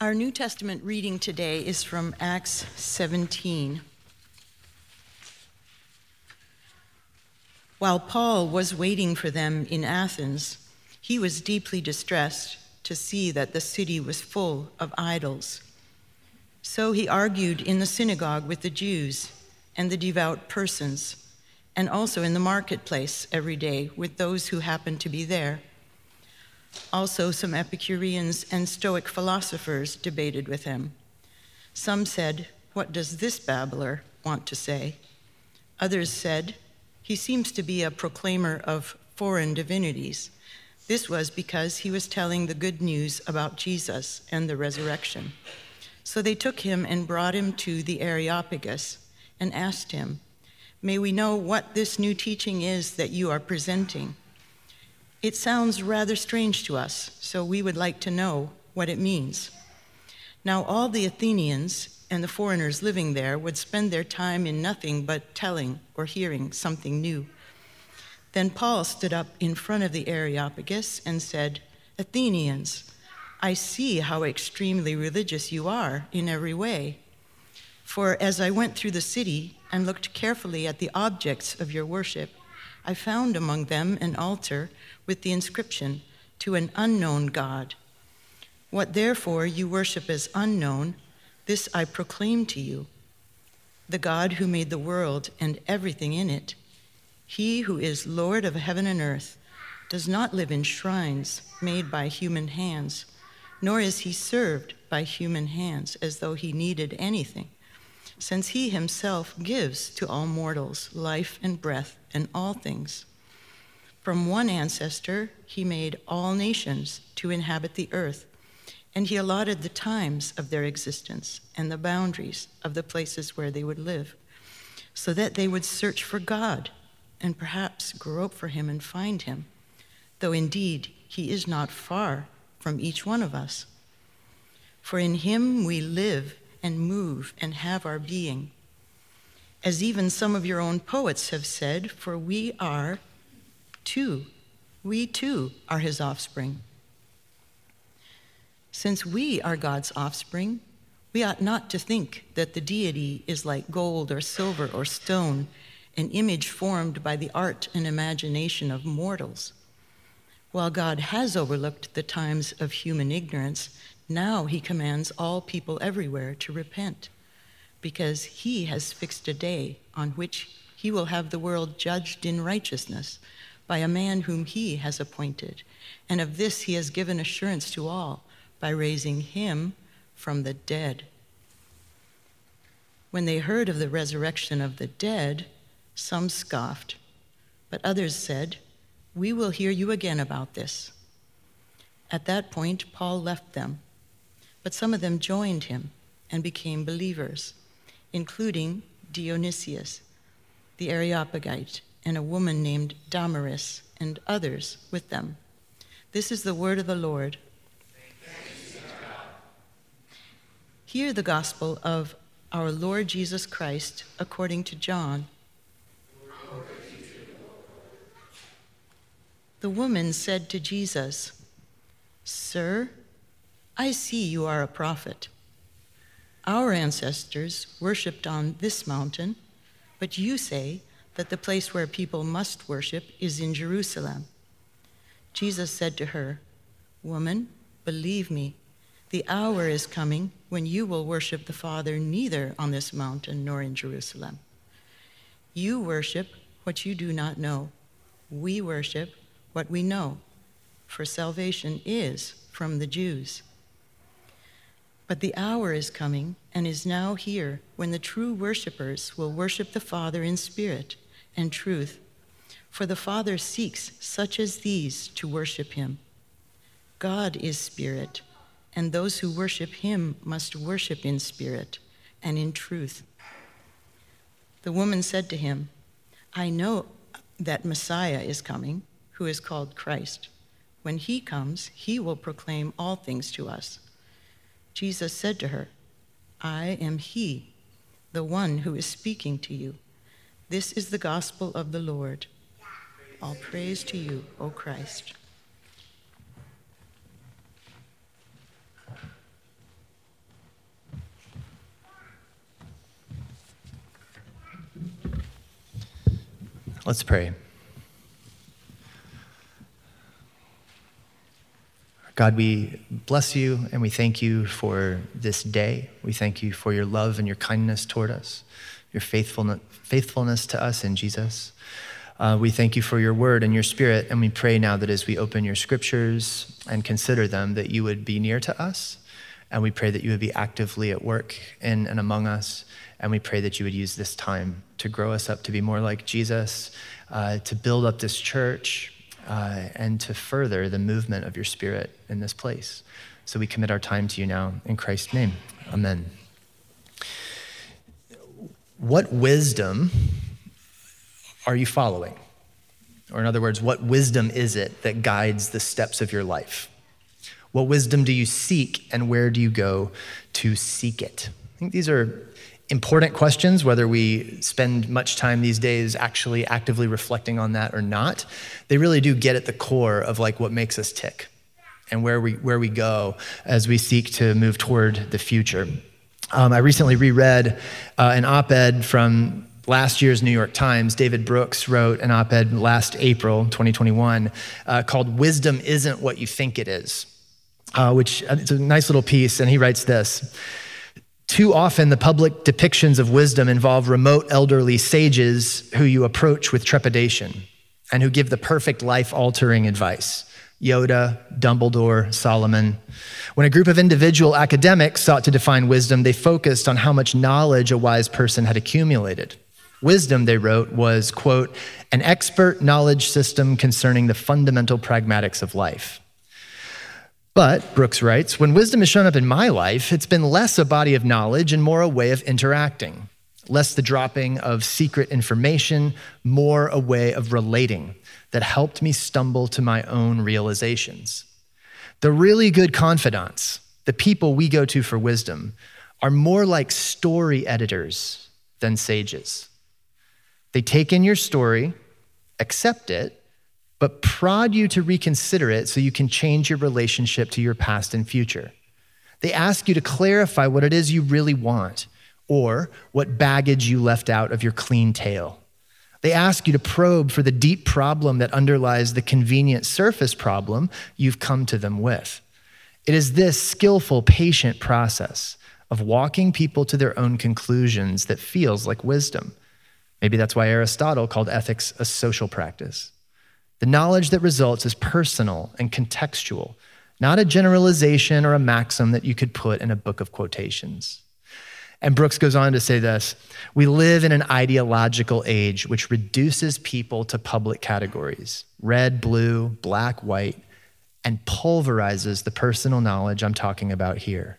Our New Testament reading today is from Acts 17. While Paul was waiting for them in Athens, he was deeply distressed to see that the city was full of idols. So he argued in the synagogue with the Jews and the devout persons, and also in the marketplace every day with those who happened to be there. Also, some Epicureans and Stoic philosophers debated with him. Some said, What does this babbler want to say? Others said, He seems to be a proclaimer of foreign divinities. This was because he was telling the good news about Jesus and the resurrection. So they took him and brought him to the Areopagus and asked him, May we know what this new teaching is that you are presenting? It sounds rather strange to us, so we would like to know what it means. Now, all the Athenians and the foreigners living there would spend their time in nothing but telling or hearing something new. Then Paul stood up in front of the Areopagus and said, Athenians, I see how extremely religious you are in every way. For as I went through the city and looked carefully at the objects of your worship, I found among them an altar with the inscription, To an unknown God. What therefore you worship as unknown, this I proclaim to you the God who made the world and everything in it. He who is Lord of heaven and earth does not live in shrines made by human hands, nor is he served by human hands as though he needed anything, since he himself gives to all mortals life and breath and all things. From one ancestor, he made all nations to inhabit the earth, and he allotted the times of their existence and the boundaries of the places where they would live, so that they would search for God and perhaps grope for him and find him, though indeed he is not far from each one of us. For in him we live and move and have our being. As even some of your own poets have said, for we are too, we too are his offspring. Since we are God's offspring, we ought not to think that the deity is like gold or silver or stone, an image formed by the art and imagination of mortals. While God has overlooked the times of human ignorance, now he commands all people everywhere to repent, because he has fixed a day on which he will have the world judged in righteousness by a man whom he has appointed. And of this he has given assurance to all by raising him from the dead. When they heard of the resurrection of the dead, some scoffed, but others said, We will hear you again about this. At that point, Paul left them, but some of them joined him and became believers, including Dionysius, the Areopagite and a woman named Damaris, and others with them. This is the word of the Lord. Hear the gospel of our Lord Jesus Christ according to John. The woman said to Jesus, Sir, I see you are a prophet. Our ancestors worshipped on this mountain, but you say, that the place where people must worship is in Jerusalem. Jesus said to her, Woman, believe me, the hour is coming when you will worship the Father neither on this mountain nor in Jerusalem. You worship what you do not know. We worship what we know, for salvation is from the Jews. But the hour is coming and is now here when the true worshippers will worship the Father in spirit and truth. For the Father seeks such as these to worship him. God is spirit, and those who worship him must worship in spirit and in truth. The woman said to him, I know that Messiah is coming, who is called Christ. When he comes, he will proclaim all things to us. Jesus said to her, I am he, the one who is speaking to you. This is the gospel of the Lord. All praise to you, O Christ. Let's pray. God, we bless you and we thank you for this day. We thank you for your love and your kindness toward us, your faithfulness, faithfulness to us in Jesus. Uh, we thank you for your word and your spirit, and we pray now that as we open your scriptures and consider them, that you would be near to us. And we pray that you would be actively at work in and among us. And we pray that you would use this time to grow us up to be more like Jesus, uh, to build up this church, uh, and to further the movement of your spirit in this place. So we commit our time to you now in Christ's name. Amen. What wisdom are you following? Or, in other words, what wisdom is it that guides the steps of your life? What wisdom do you seek, and where do you go to seek it? I think these are important questions, whether we spend much time these days actually actively reflecting on that or not. They really do get at the core of like what makes us tick and where we, where we go as we seek to move toward the future. Um, I recently reread uh, an op ed from last year's New York Times, David Brooks wrote an op ed last April 2021 uh, called Wisdom Isn't What You Think It Is, uh, which uh, it's a nice little piece. And he writes this Too often, the public depictions of wisdom involve remote elderly sages who you approach with trepidation and who give the perfect life altering advice. Yoda, Dumbledore, Solomon. When a group of individual academics sought to define wisdom, they focused on how much knowledge a wise person had accumulated. Wisdom, they wrote, was, quote, an expert knowledge system concerning the fundamental pragmatics of life. But, Brooks writes, when wisdom has shown up in my life, it's been less a body of knowledge and more a way of interacting, less the dropping of secret information, more a way of relating that helped me stumble to my own realizations. The really good confidants, the people we go to for wisdom, are more like story editors than sages. They take in your story, accept it, but prod you to reconsider it so you can change your relationship to your past and future. They ask you to clarify what it is you really want or what baggage you left out of your clean tale. They ask you to probe for the deep problem that underlies the convenient surface problem you've come to them with. It is this skillful, patient process of walking people to their own conclusions that feels like wisdom. Maybe that's why Aristotle called ethics a social practice. The knowledge that results is personal and contextual, not a generalization or a maxim that you could put in a book of quotations. And Brooks goes on to say this We live in an ideological age which reduces people to public categories red, blue, black, white, and pulverizes the personal knowledge I'm talking about here.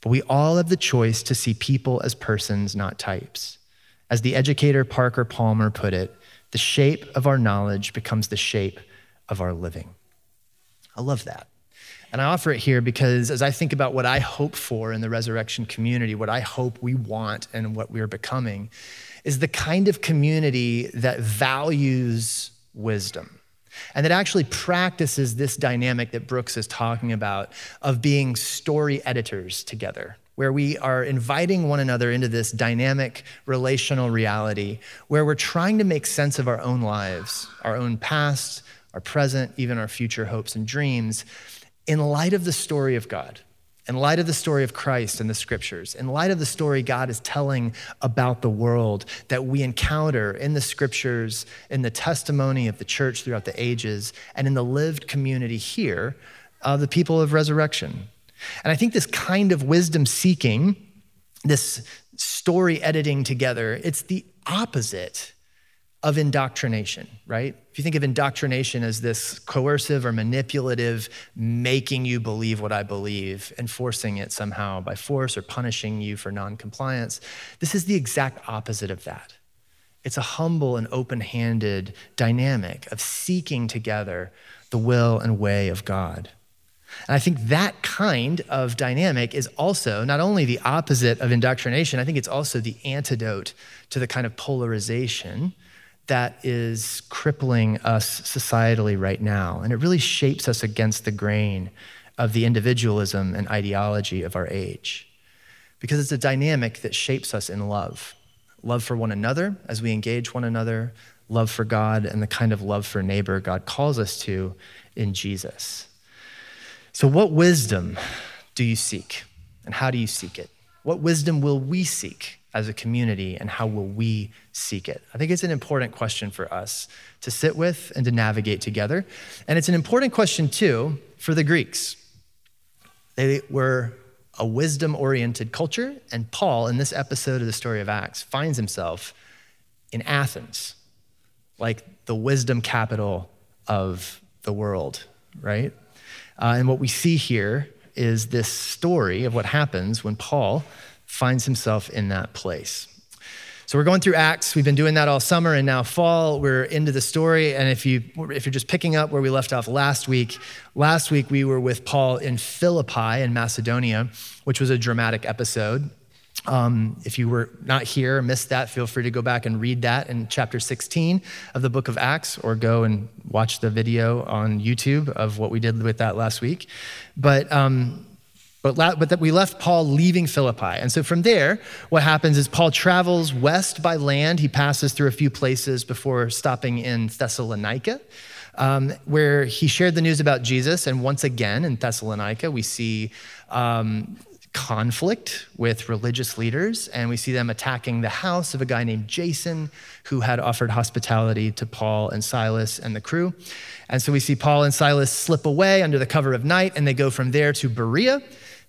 But we all have the choice to see people as persons, not types. As the educator Parker Palmer put it, the shape of our knowledge becomes the shape of our living. I love that. And I offer it here because as I think about what I hope for in the resurrection community, what I hope we want and what we're becoming, is the kind of community that values wisdom and that actually practices this dynamic that Brooks is talking about of being story editors together where we are inviting one another into this dynamic relational reality where we're trying to make sense of our own lives, our own past, our present, even our future hopes and dreams in light of the story of God, in light of the story of Christ and the scriptures, in light of the story God is telling about the world that we encounter in the scriptures, in the testimony of the church throughout the ages, and in the lived community here of the people of resurrection. And I think this kind of wisdom seeking, this story editing together, it's the opposite of indoctrination, right? If you think of indoctrination as this coercive or manipulative, making you believe what I believe, enforcing it somehow by force or punishing you for noncompliance, this is the exact opposite of that. It's a humble and open handed dynamic of seeking together the will and way of God. And I think that kind of dynamic is also not only the opposite of indoctrination, I think it's also the antidote to the kind of polarization that is crippling us societally right now. And it really shapes us against the grain of the individualism and ideology of our age. Because it's a dynamic that shapes us in love love for one another as we engage one another, love for God and the kind of love for neighbor God calls us to in Jesus. So, what wisdom do you seek? And how do you seek it? What wisdom will we seek as a community, and how will we seek it? I think it's an important question for us to sit with and to navigate together. And it's an important question, too, for the Greeks. They were a wisdom oriented culture, and Paul, in this episode of the story of Acts, finds himself in Athens, like the wisdom capital of the world, right? Uh, and what we see here is this story of what happens when Paul finds himself in that place. So we're going through Acts. We've been doing that all summer, and now fall. We're into the story. And if you if you're just picking up where we left off last week, last week we were with Paul in Philippi in Macedonia, which was a dramatic episode. Um, if you were not here, missed that, feel free to go back and read that in chapter 16 of the book of Acts, or go and watch the video on YouTube of what we did with that last week. But um, but, but that we left Paul leaving Philippi. And so from there, what happens is Paul travels west by land. He passes through a few places before stopping in Thessalonica. Um, where he shared the news about Jesus. And once again, in Thessalonica, we see um, conflict with religious leaders, and we see them attacking the house of a guy named Jason, who had offered hospitality to Paul and Silas and the crew. And so we see Paul and Silas slip away under the cover of night, and they go from there to Berea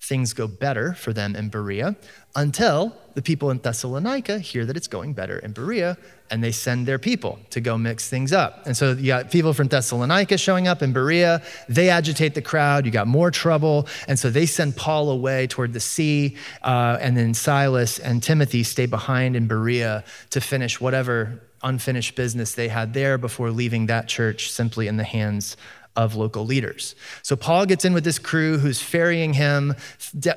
things go better for them in Berea until the people in Thessalonica hear that it's going better in Berea and they send their people to go mix things up. And so you got people from Thessalonica showing up in Berea. They agitate the crowd. You got more trouble. And so they send Paul away toward the sea. Uh, and then Silas and Timothy stay behind in Berea to finish whatever unfinished business they had there before leaving that church simply in the hands of local leaders. So Paul gets in with this crew who's ferrying him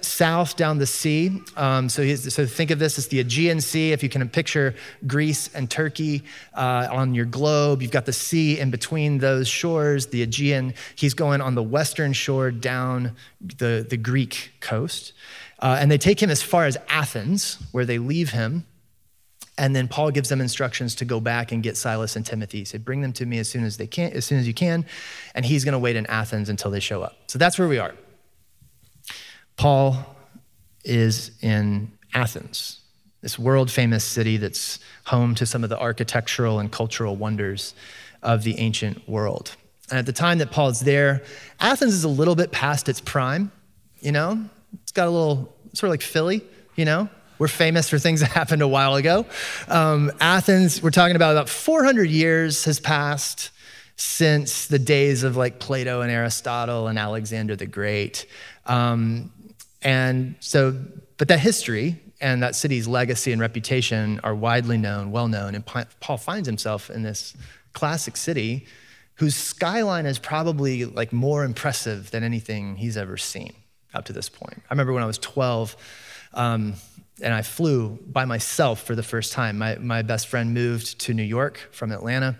south down the sea. Um, so, so think of this as the Aegean Sea. If you can picture Greece and Turkey uh, on your globe, you've got the sea in between those shores, the Aegean. He's going on the western shore down the, the Greek coast. Uh, and they take him as far as Athens, where they leave him. And then Paul gives them instructions to go back and get Silas and Timothy. He said, bring them to me as soon as they can, as soon as you can. And he's going to wait in Athens until they show up. So that's where we are. Paul is in Athens, this world famous city that's home to some of the architectural and cultural wonders of the ancient world. And at the time that Paul is there, Athens is a little bit past its prime, you know? It's got a little, sort of like Philly, you know? We're famous for things that happened a while ago. Um, Athens, we're talking about about 400 years has passed since the days of like Plato and Aristotle and Alexander the Great. Um, and so, but that history and that city's legacy and reputation are widely known, well known. And Paul finds himself in this classic city whose skyline is probably like more impressive than anything he's ever seen up to this point. I remember when I was 12, um, and I flew by myself for the first time. My, my best friend moved to New York from Atlanta,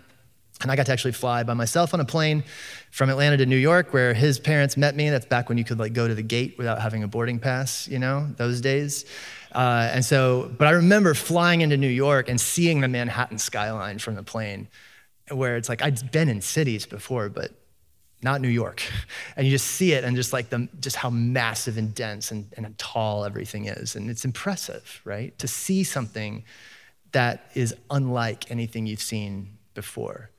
and I got to actually fly by myself on a plane from Atlanta to New York, where his parents met me. That's back when you could like go to the gate without having a boarding pass, you know, those days. Uh, and so, but I remember flying into New York and seeing the Manhattan skyline from the plane, where it's like I'd been in cities before, but not New York. And you just see it and just like the, just how massive and dense and, and tall everything is. And it's impressive, right? To see something that is unlike anything you've seen before.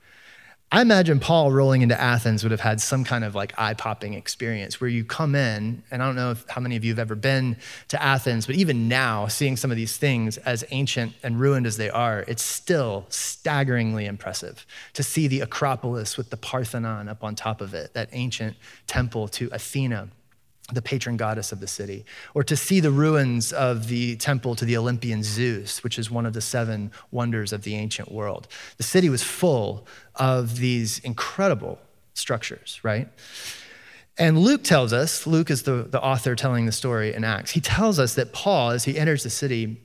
I imagine Paul rolling into Athens would have had some kind of like eye popping experience where you come in, and I don't know if, how many of you have ever been to Athens, but even now, seeing some of these things as ancient and ruined as they are, it's still staggeringly impressive to see the Acropolis with the Parthenon up on top of it, that ancient temple to Athena the patron goddess of the city, or to see the ruins of the temple to the Olympian Zeus, which is one of the seven wonders of the ancient world. The city was full of these incredible structures, right? And Luke tells us, Luke is the, the author telling the story in Acts, he tells us that Paul, as he enters the city,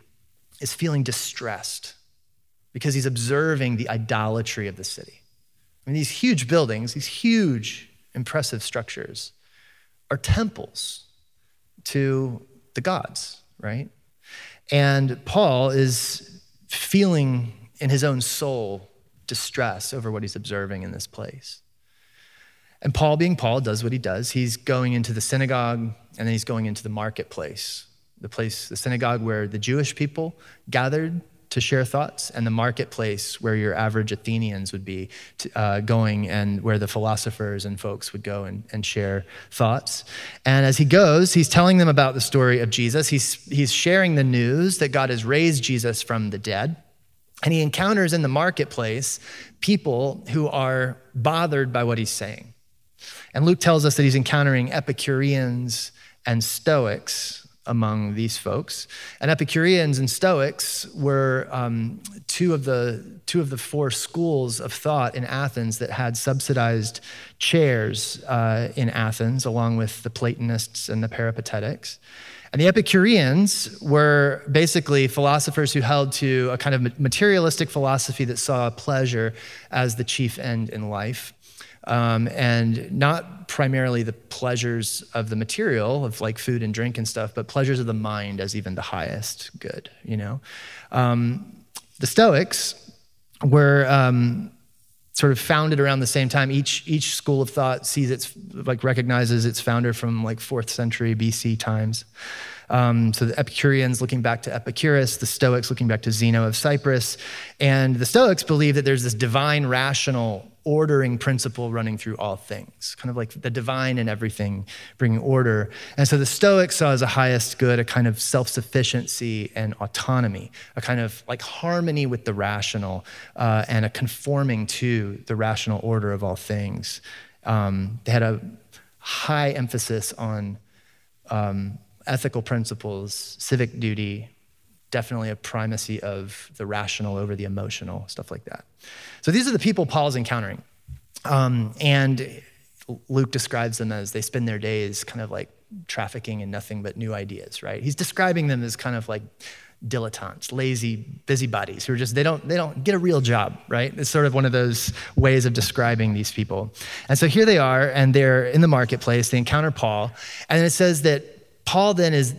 is feeling distressed because he's observing the idolatry of the city. I mean, these huge buildings, these huge, impressive structures are temples to the gods, right? And Paul is feeling in his own soul distress over what he's observing in this place. And Paul, being Paul, does what he does. He's going into the synagogue and then he's going into the marketplace, the place, the synagogue where the Jewish people gathered to share thoughts, and the marketplace where your average Athenians would be uh, going and where the philosophers and folks would go and, and share thoughts. And as he goes, he's telling them about the story of Jesus. He's, he's sharing the news that God has raised Jesus from the dead. And he encounters in the marketplace people who are bothered by what he's saying. And Luke tells us that he's encountering Epicureans and Stoics among these folks. And Epicureans and Stoics were um, two, of the, two of the four schools of thought in Athens that had subsidized chairs uh, in Athens, along with the Platonists and the Peripatetics. And the Epicureans were basically philosophers who held to a kind of materialistic philosophy that saw pleasure as the chief end in life um, and not primarily the pleasures of the material of like food and drink and stuff, but pleasures of the mind as even the highest good. You know, um, the Stoics were um, sort of founded around the same time. Each each school of thought sees its like recognizes its founder from like fourth century BC times. Um, so the Epicureans looking back to Epicurus, the Stoics looking back to Zeno of Cyprus. And the Stoics believe that there's this divine rational ordering principle running through all things, kind of like the divine in everything, bringing order. And so the Stoics saw as a highest good a kind of self sufficiency and autonomy, a kind of like harmony with the rational uh, and a conforming to the rational order of all things. Um, they had a high emphasis on um, ethical principles, civic duty, definitely a primacy of the rational over the emotional, stuff like that. So these are the people Paul's encountering. Um, and Luke describes them as they spend their days kind of like trafficking in nothing but new ideas, right? He's describing them as kind of like dilettantes, lazy busybodies who are just they don't they don't get a real job, right? It's sort of one of those ways of describing these people. And so here they are, and they're in the marketplace. They encounter Paul, and it says that Paul then is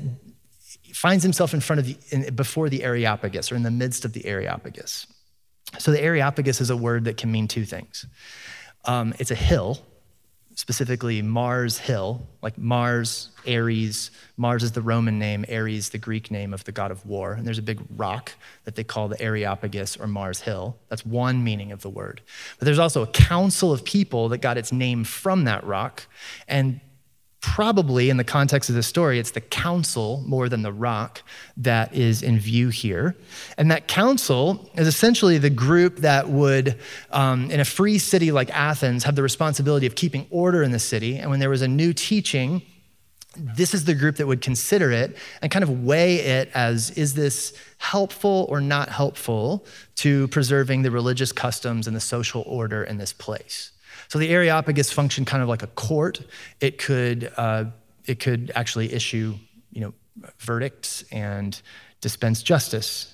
finds himself in front of the in, before the Areopagus or in the midst of the Areopagus. So the Areopagus is a word that can mean two things. Um, it's a hill, specifically Mars Hill, like Mars, Ares. Mars is the Roman name, Ares the Greek name of the god of war. And there's a big rock that they call the Areopagus or Mars Hill. That's one meaning of the word. But there's also a council of people that got its name from that rock. And probably in the context of the story, it's the council more than the rock that is in view here. And that council is essentially the group that would, um, in a free city like Athens, have the responsibility of keeping order in the city. And when there was a new teaching, this is the group that would consider it and kind of weigh it as is this helpful or not helpful to preserving the religious customs and the social order in this place. So the Areopagus functioned kind of like a court. It could, uh, it could actually issue you know, verdicts and dispense justice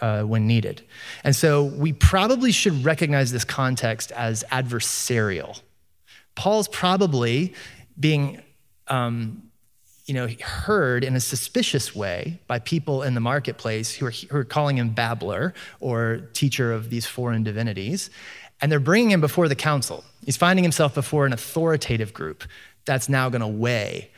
uh, when needed. And so we probably should recognize this context as adversarial. Paul's probably being um, you know, heard in a suspicious way by people in the marketplace who are, who are calling him babbler or teacher of these foreign divinities and they're bringing him before the council. He's finding himself before an authoritative group that's now going to weigh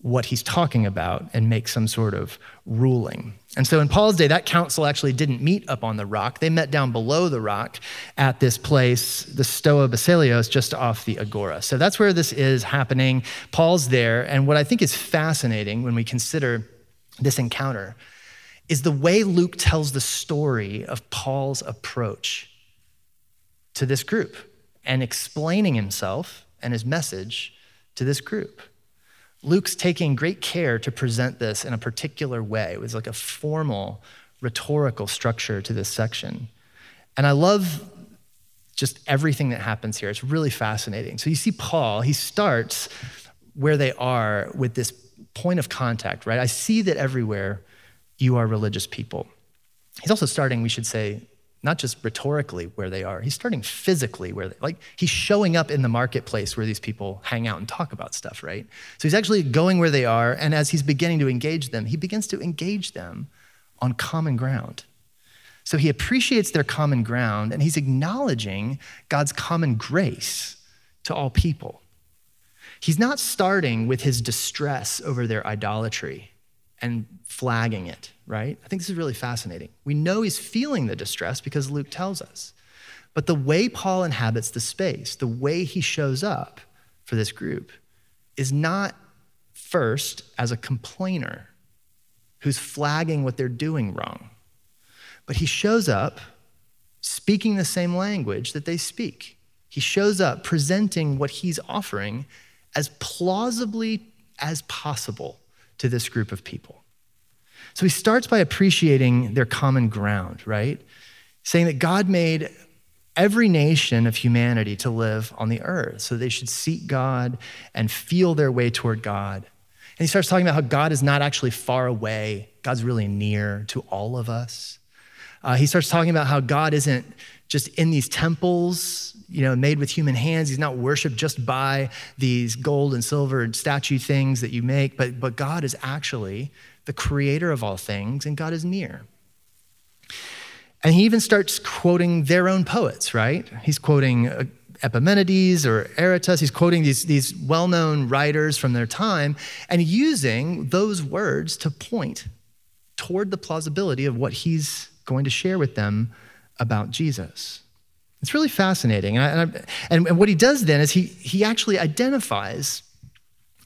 what he's talking about and make some sort of ruling. And so in Paul's day, that council actually didn't meet up on the rock. They met down below the rock at this place, the Stoa Basileios, just off the Agora. So that's where this is happening. Paul's there. And what I think is fascinating when we consider this encounter is the way Luke tells the story of Paul's approach to this group and explaining himself and his message to this group. Luke's taking great care to present this in a particular way. It was like a formal, rhetorical structure to this section. And I love just everything that happens here. It's really fascinating. So you see Paul, he starts where they are with this point of contact, right? I see that everywhere you are religious people. He's also starting, we should say, not just rhetorically where they are, he's starting physically where they, like he's showing up in the marketplace where these people hang out and talk about stuff, right? So he's actually going where they are, and as he's beginning to engage them, he begins to engage them on common ground. So he appreciates their common ground and he's acknowledging God's common grace to all people. He's not starting with his distress over their idolatry and flagging it, right? I think this is really fascinating. We know he's feeling the distress because Luke tells us. But the way Paul inhabits the space, the way he shows up for this group, is not first as a complainer who's flagging what they're doing wrong, but he shows up speaking the same language that they speak. He shows up presenting what he's offering as plausibly as possible to this group of people. So he starts by appreciating their common ground, right? Saying that God made every nation of humanity to live on the earth. So they should seek God and feel their way toward God. And he starts talking about how God is not actually far away, God's really near to all of us. Uh, he starts talking about how God isn't just in these temples, you know, made with human hands. He's not worshiped just by these gold and silver and statue things that you make, but, but God is actually the creator of all things, and God is near. And he even starts quoting their own poets, right? He's quoting uh, Epimenides or Aratus. He's quoting these, these well known writers from their time and using those words to point toward the plausibility of what he's going to share with them about Jesus. It's really fascinating. And, I, and, and what he does then is he, he actually identifies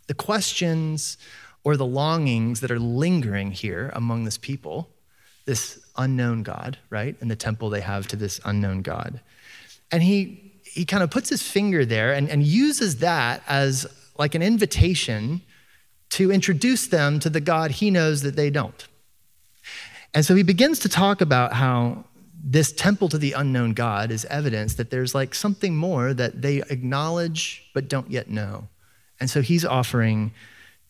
the questions or the longings that are lingering here among this people, this unknown God, right? And the temple they have to this unknown God. And he, he kind of puts his finger there and, and uses that as like an invitation to introduce them to the God he knows that they don't. And so he begins to talk about how this temple to the unknown God is evidence that there's like something more that they acknowledge but don't yet know. And so he's offering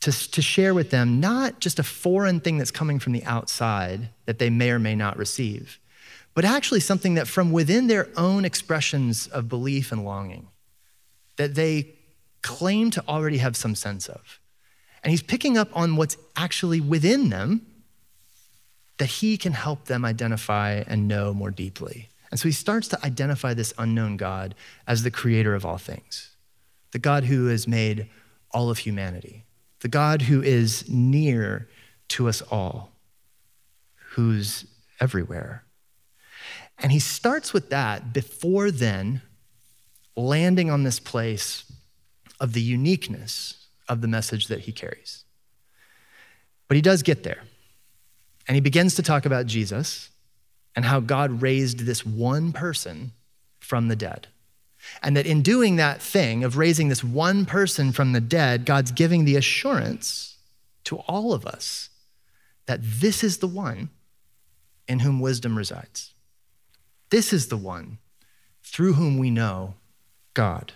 to, to share with them not just a foreign thing that's coming from the outside that they may or may not receive, but actually something that from within their own expressions of belief and longing, that they claim to already have some sense of. And he's picking up on what's actually within them that he can help them identify and know more deeply. And so he starts to identify this unknown God as the creator of all things, the God who has made all of humanity, the God who is near to us all, who's everywhere. And he starts with that before then landing on this place of the uniqueness of the message that he carries. But he does get there. And he begins to talk about Jesus and how God raised this one person from the dead. And that in doing that thing of raising this one person from the dead, God's giving the assurance to all of us that this is the one in whom wisdom resides. This is the one through whom we know God.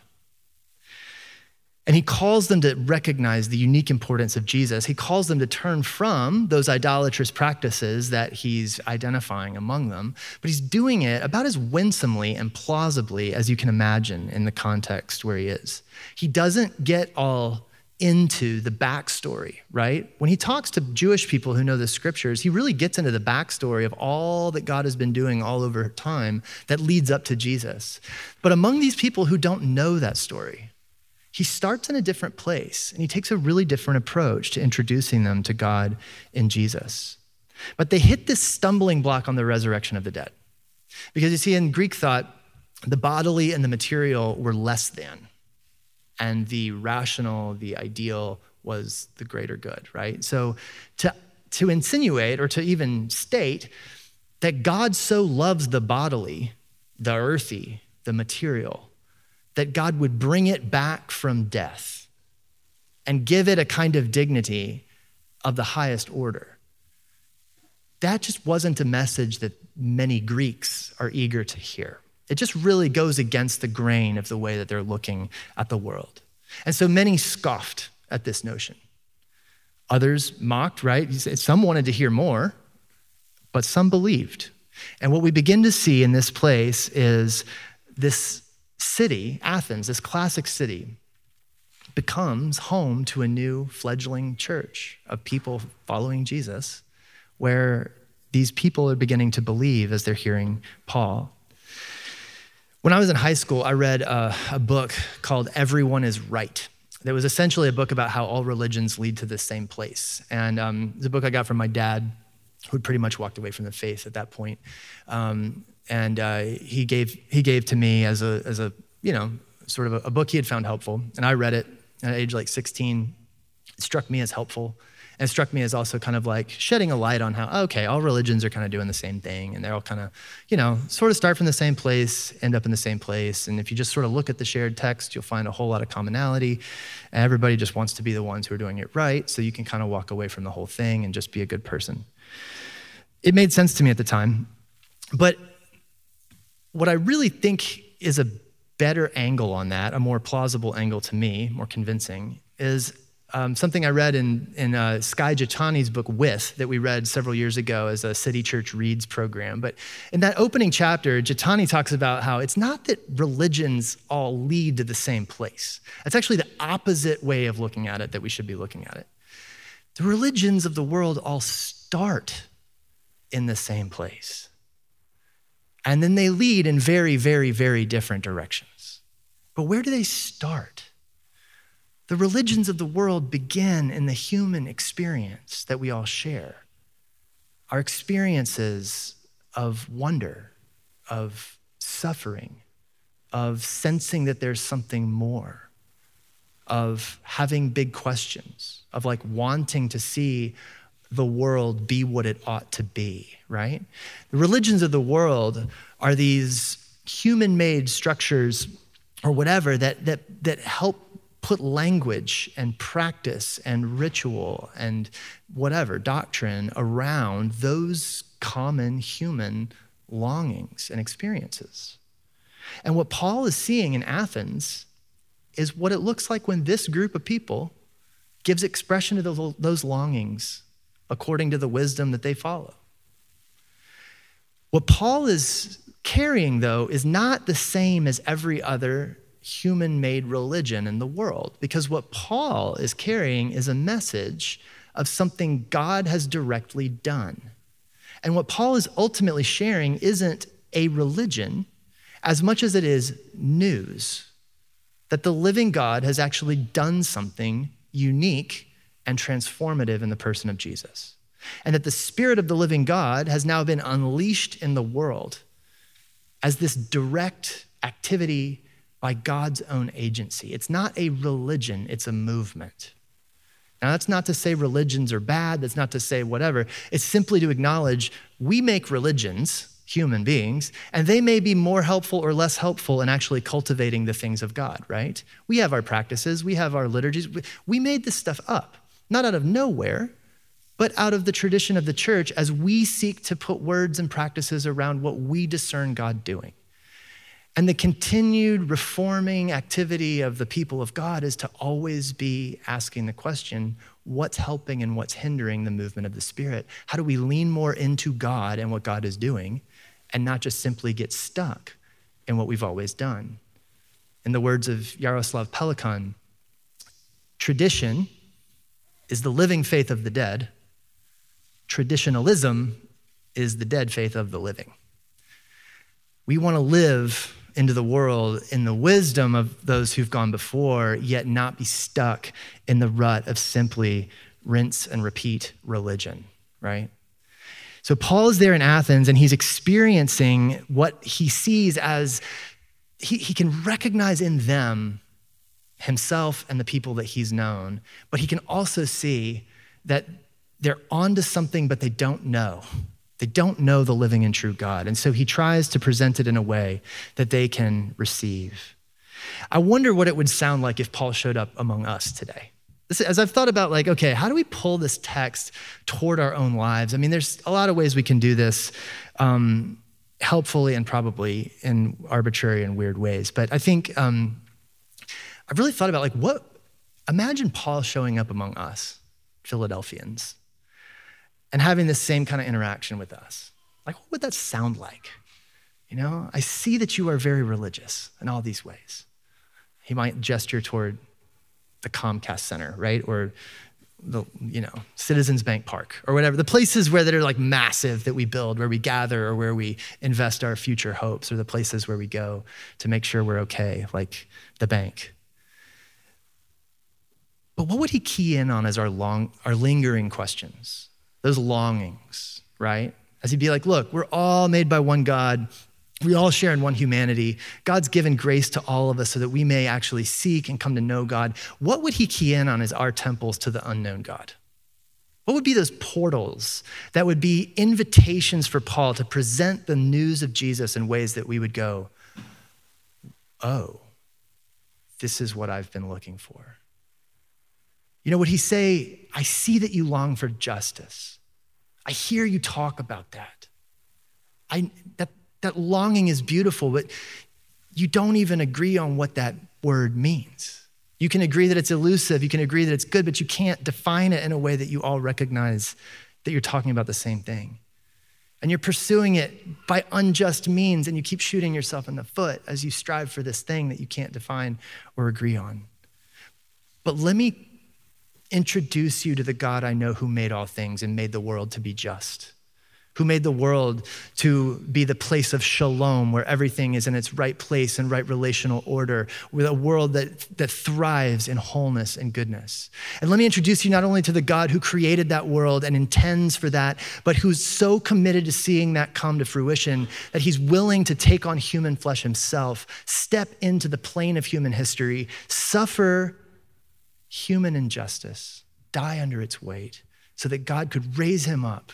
And he calls them to recognize the unique importance of Jesus. He calls them to turn from those idolatrous practices that he's identifying among them, but he's doing it about as winsomely and plausibly as you can imagine in the context where he is. He doesn't get all into the backstory, right? When he talks to Jewish people who know the scriptures, he really gets into the backstory of all that God has been doing all over time that leads up to Jesus. But among these people who don't know that story, he starts in a different place and he takes a really different approach to introducing them to God in Jesus. But they hit this stumbling block on the resurrection of the dead. Because you see, in Greek thought, the bodily and the material were less than, and the rational, the ideal, was the greater good, right? So to, to insinuate or to even state that God so loves the bodily, the earthy, the material, that God would bring it back from death and give it a kind of dignity of the highest order. That just wasn't a message that many Greeks are eager to hear. It just really goes against the grain of the way that they're looking at the world. And so many scoffed at this notion. Others mocked, right? Some wanted to hear more, but some believed. And what we begin to see in this place is this city, Athens, this classic city, becomes home to a new fledgling church of people following Jesus, where these people are beginning to believe as they're hearing Paul. When I was in high school, I read a, a book called Everyone is Right. That was essentially a book about how all religions lead to the same place. And um, it's a book I got from my dad, who had pretty much walked away from the faith at that point. Um, and uh, he, gave, he gave to me as a, as a you know, sort of a, a book he had found helpful. And I read it at age like 16. It struck me as helpful. And it struck me as also kind of like shedding a light on how, okay, all religions are kind of doing the same thing and they're all kind of, you know, sort of start from the same place, end up in the same place. And if you just sort of look at the shared text, you'll find a whole lot of commonality. Everybody just wants to be the ones who are doing it right. So you can kind of walk away from the whole thing and just be a good person. It made sense to me at the time. But what I really think is a better angle on that, a more plausible angle to me, more convincing, is um, something I read in, in uh, Skye Jethani's book, With, that we read several years ago as a City Church Reads program. But in that opening chapter, Jethani talks about how it's not that religions all lead to the same place. It's actually the opposite way of looking at it that we should be looking at it. The religions of the world all start in the same place. And then they lead in very, very, very different directions. But where do they start? The religions of the world begin in the human experience that we all share. Our experiences of wonder, of suffering, of sensing that there's something more, of having big questions, of like wanting to see the world be what it ought to be, right? The religions of the world are these human made structures or whatever that, that, that help put language and practice and ritual and whatever, doctrine around those common human longings and experiences. And what Paul is seeing in Athens is what it looks like when this group of people gives expression to those longings according to the wisdom that they follow. What Paul is carrying, though, is not the same as every other human made religion in the world. Because what Paul is carrying is a message of something God has directly done. And what Paul is ultimately sharing isn't a religion as much as it is news that the living God has actually done something unique and transformative in the person of Jesus. And that the Spirit of the living God has now been unleashed in the world as this direct activity by God's own agency. It's not a religion, it's a movement. Now, that's not to say religions are bad, that's not to say whatever. It's simply to acknowledge we make religions, human beings, and they may be more helpful or less helpful in actually cultivating the things of God, right? We have our practices, we have our liturgies. We made this stuff up, not out of nowhere, but out of the tradition of the church as we seek to put words and practices around what we discern God doing. And the continued reforming activity of the people of God is to always be asking the question what's helping and what's hindering the movement of the Spirit? How do we lean more into God and what God is doing and not just simply get stuck in what we've always done? In the words of Jaroslav Pelikan, tradition is the living faith of the dead, traditionalism is the dead faith of the living. We want to live into the world in the wisdom of those who've gone before, yet not be stuck in the rut of simply rinse and repeat religion, right? So Paul is there in Athens and he's experiencing what he sees as he, he can recognize in them himself and the people that he's known, but he can also see that they're onto something, but they don't know. They don't know the living and true God. And so he tries to present it in a way that they can receive. I wonder what it would sound like if Paul showed up among us today. As I've thought about, like, okay, how do we pull this text toward our own lives? I mean, there's a lot of ways we can do this um, helpfully and probably in arbitrary and weird ways. But I think um, I've really thought about, like, what, imagine Paul showing up among us, Philadelphians and having the same kind of interaction with us. Like, what would that sound like? You know, I see that you are very religious in all these ways. He might gesture toward the Comcast Center, right? Or, the you know citizens bank park or whatever the places where that are like massive that we build where we gather or where we invest our future hopes or the places where we go to make sure we're okay like the bank but what would he key in on as our long our lingering questions those longings right as he'd be like look we're all made by one god we all share in one humanity. God's given grace to all of us so that we may actually seek and come to know God. What would he key in on as our temples to the unknown God? What would be those portals that would be invitations for Paul to present the news of Jesus in ways that we would go, oh, this is what I've been looking for? You know, would he say, I see that you long for justice? I hear you talk about that. I, that, that longing is beautiful, but you don't even agree on what that word means. You can agree that it's elusive, you can agree that it's good, but you can't define it in a way that you all recognize that you're talking about the same thing. And you're pursuing it by unjust means, and you keep shooting yourself in the foot as you strive for this thing that you can't define or agree on. But let me introduce you to the God I know who made all things and made the world to be just who made the world to be the place of shalom, where everything is in its right place and right relational order, with a world that, that thrives in wholeness and goodness. And let me introduce you not only to the God who created that world and intends for that, but who's so committed to seeing that come to fruition that he's willing to take on human flesh himself, step into the plane of human history, suffer human injustice, die under its weight, so that God could raise him up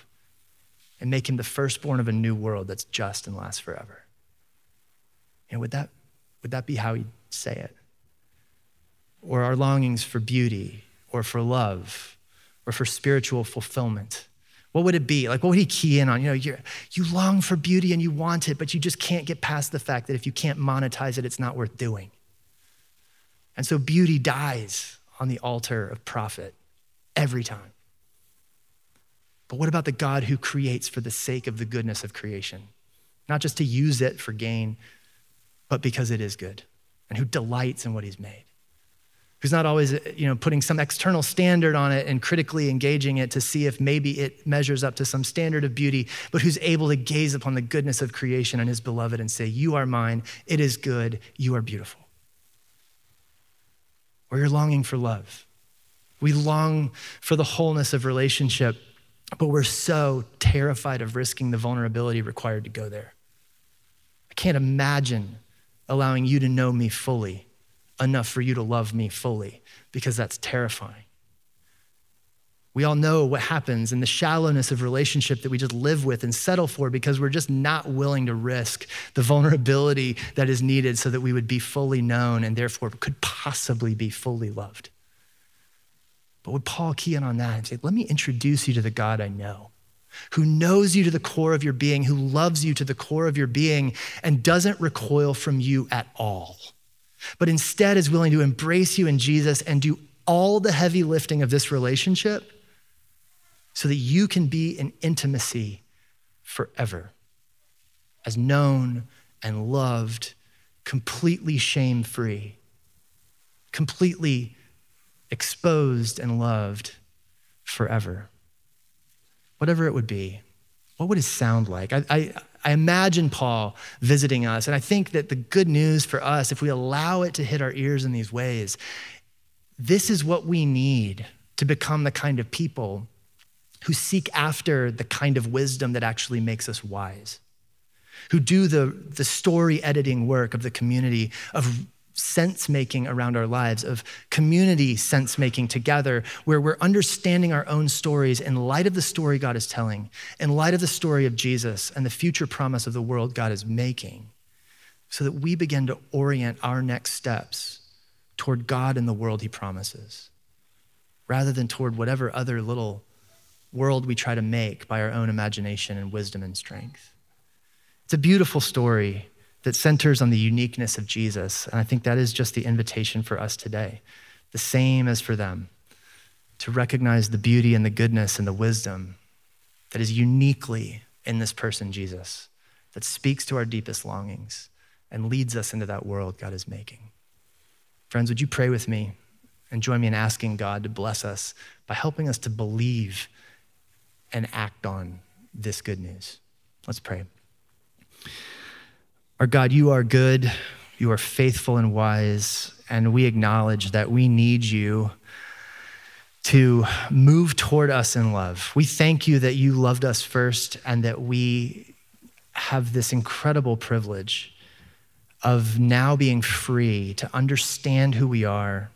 and make him the firstborn of a new world that's just and lasts forever. And would that, would that be how he'd say it? Or our longings for beauty or for love or for spiritual fulfillment? What would it be? Like, what would he key in on? You know, you you long for beauty and you want it, but you just can't get past the fact that if you can't monetize it, it's not worth doing. And so beauty dies on the altar of profit every time. But what about the God who creates for the sake of the goodness of creation? Not just to use it for gain, but because it is good, and who delights in what he's made. Who's not always you know, putting some external standard on it and critically engaging it to see if maybe it measures up to some standard of beauty, but who's able to gaze upon the goodness of creation and his beloved and say, You are mine, it is good, you are beautiful. Or you're longing for love. We long for the wholeness of relationship but we're so terrified of risking the vulnerability required to go there. I can't imagine allowing you to know me fully enough for you to love me fully because that's terrifying. We all know what happens in the shallowness of relationship that we just live with and settle for because we're just not willing to risk the vulnerability that is needed so that we would be fully known and therefore could possibly be fully loved. But would Paul key in on that and say, let me introduce you to the God I know, who knows you to the core of your being, who loves you to the core of your being, and doesn't recoil from you at all, but instead is willing to embrace you in Jesus and do all the heavy lifting of this relationship so that you can be in intimacy forever, as known and loved, completely shame free, completely exposed and loved forever. Whatever it would be, what would it sound like? I, I, I, imagine Paul visiting us, and I think that the good news for us, if we allow it to hit our ears in these ways, this is what we need to become the kind of people who seek after the kind of wisdom that actually makes us wise, who do the, the story editing work of the community of sense making around our lives, of community sense making together, where we're understanding our own stories in light of the story God is telling, in light of the story of Jesus and the future promise of the world God is making, so that we begin to orient our next steps toward God and the world He promises, rather than toward whatever other little world we try to make by our own imagination and wisdom and strength. It's a beautiful story that centers on the uniqueness of Jesus. And I think that is just the invitation for us today, the same as for them, to recognize the beauty and the goodness and the wisdom that is uniquely in this person, Jesus, that speaks to our deepest longings and leads us into that world God is making. Friends, would you pray with me And join me in asking God to bless us by helping us to believe and act on this good news. Let's pray. Our God, you are good, you are faithful and wise, and we acknowledge that we need you to move toward us in love. We thank you that you loved us first and that we have this incredible privilege of now being free to understand who we are,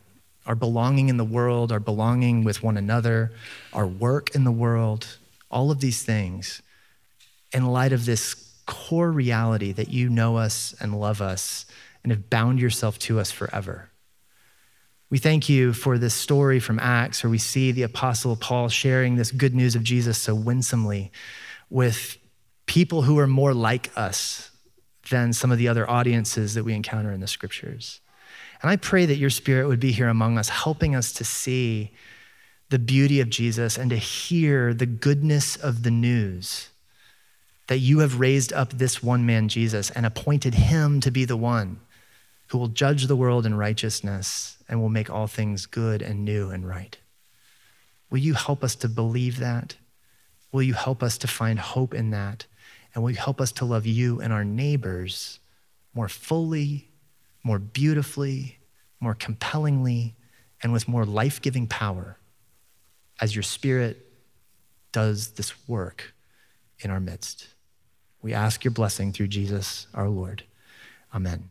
our belonging in the world, our belonging with one another, our work in the world, all of these things in light of this core reality that you know us and love us and have bound yourself to us forever. We thank you for this story from Acts where we see the Apostle Paul sharing this good news of Jesus so winsomely with people who are more like us than some of the other audiences that we encounter in the scriptures. And I pray that your spirit would be here among us, helping us to see the beauty of Jesus and to hear the goodness of the news that you have raised up this one man, Jesus, and appointed him to be the one who will judge the world in righteousness and will make all things good and new and right. Will you help us to believe that? Will you help us to find hope in that? And will you help us to love you and our neighbors more fully, more beautifully, more compellingly, and with more life giving power as your Spirit does this work in our midst? We ask your blessing through Jesus our Lord. Amen.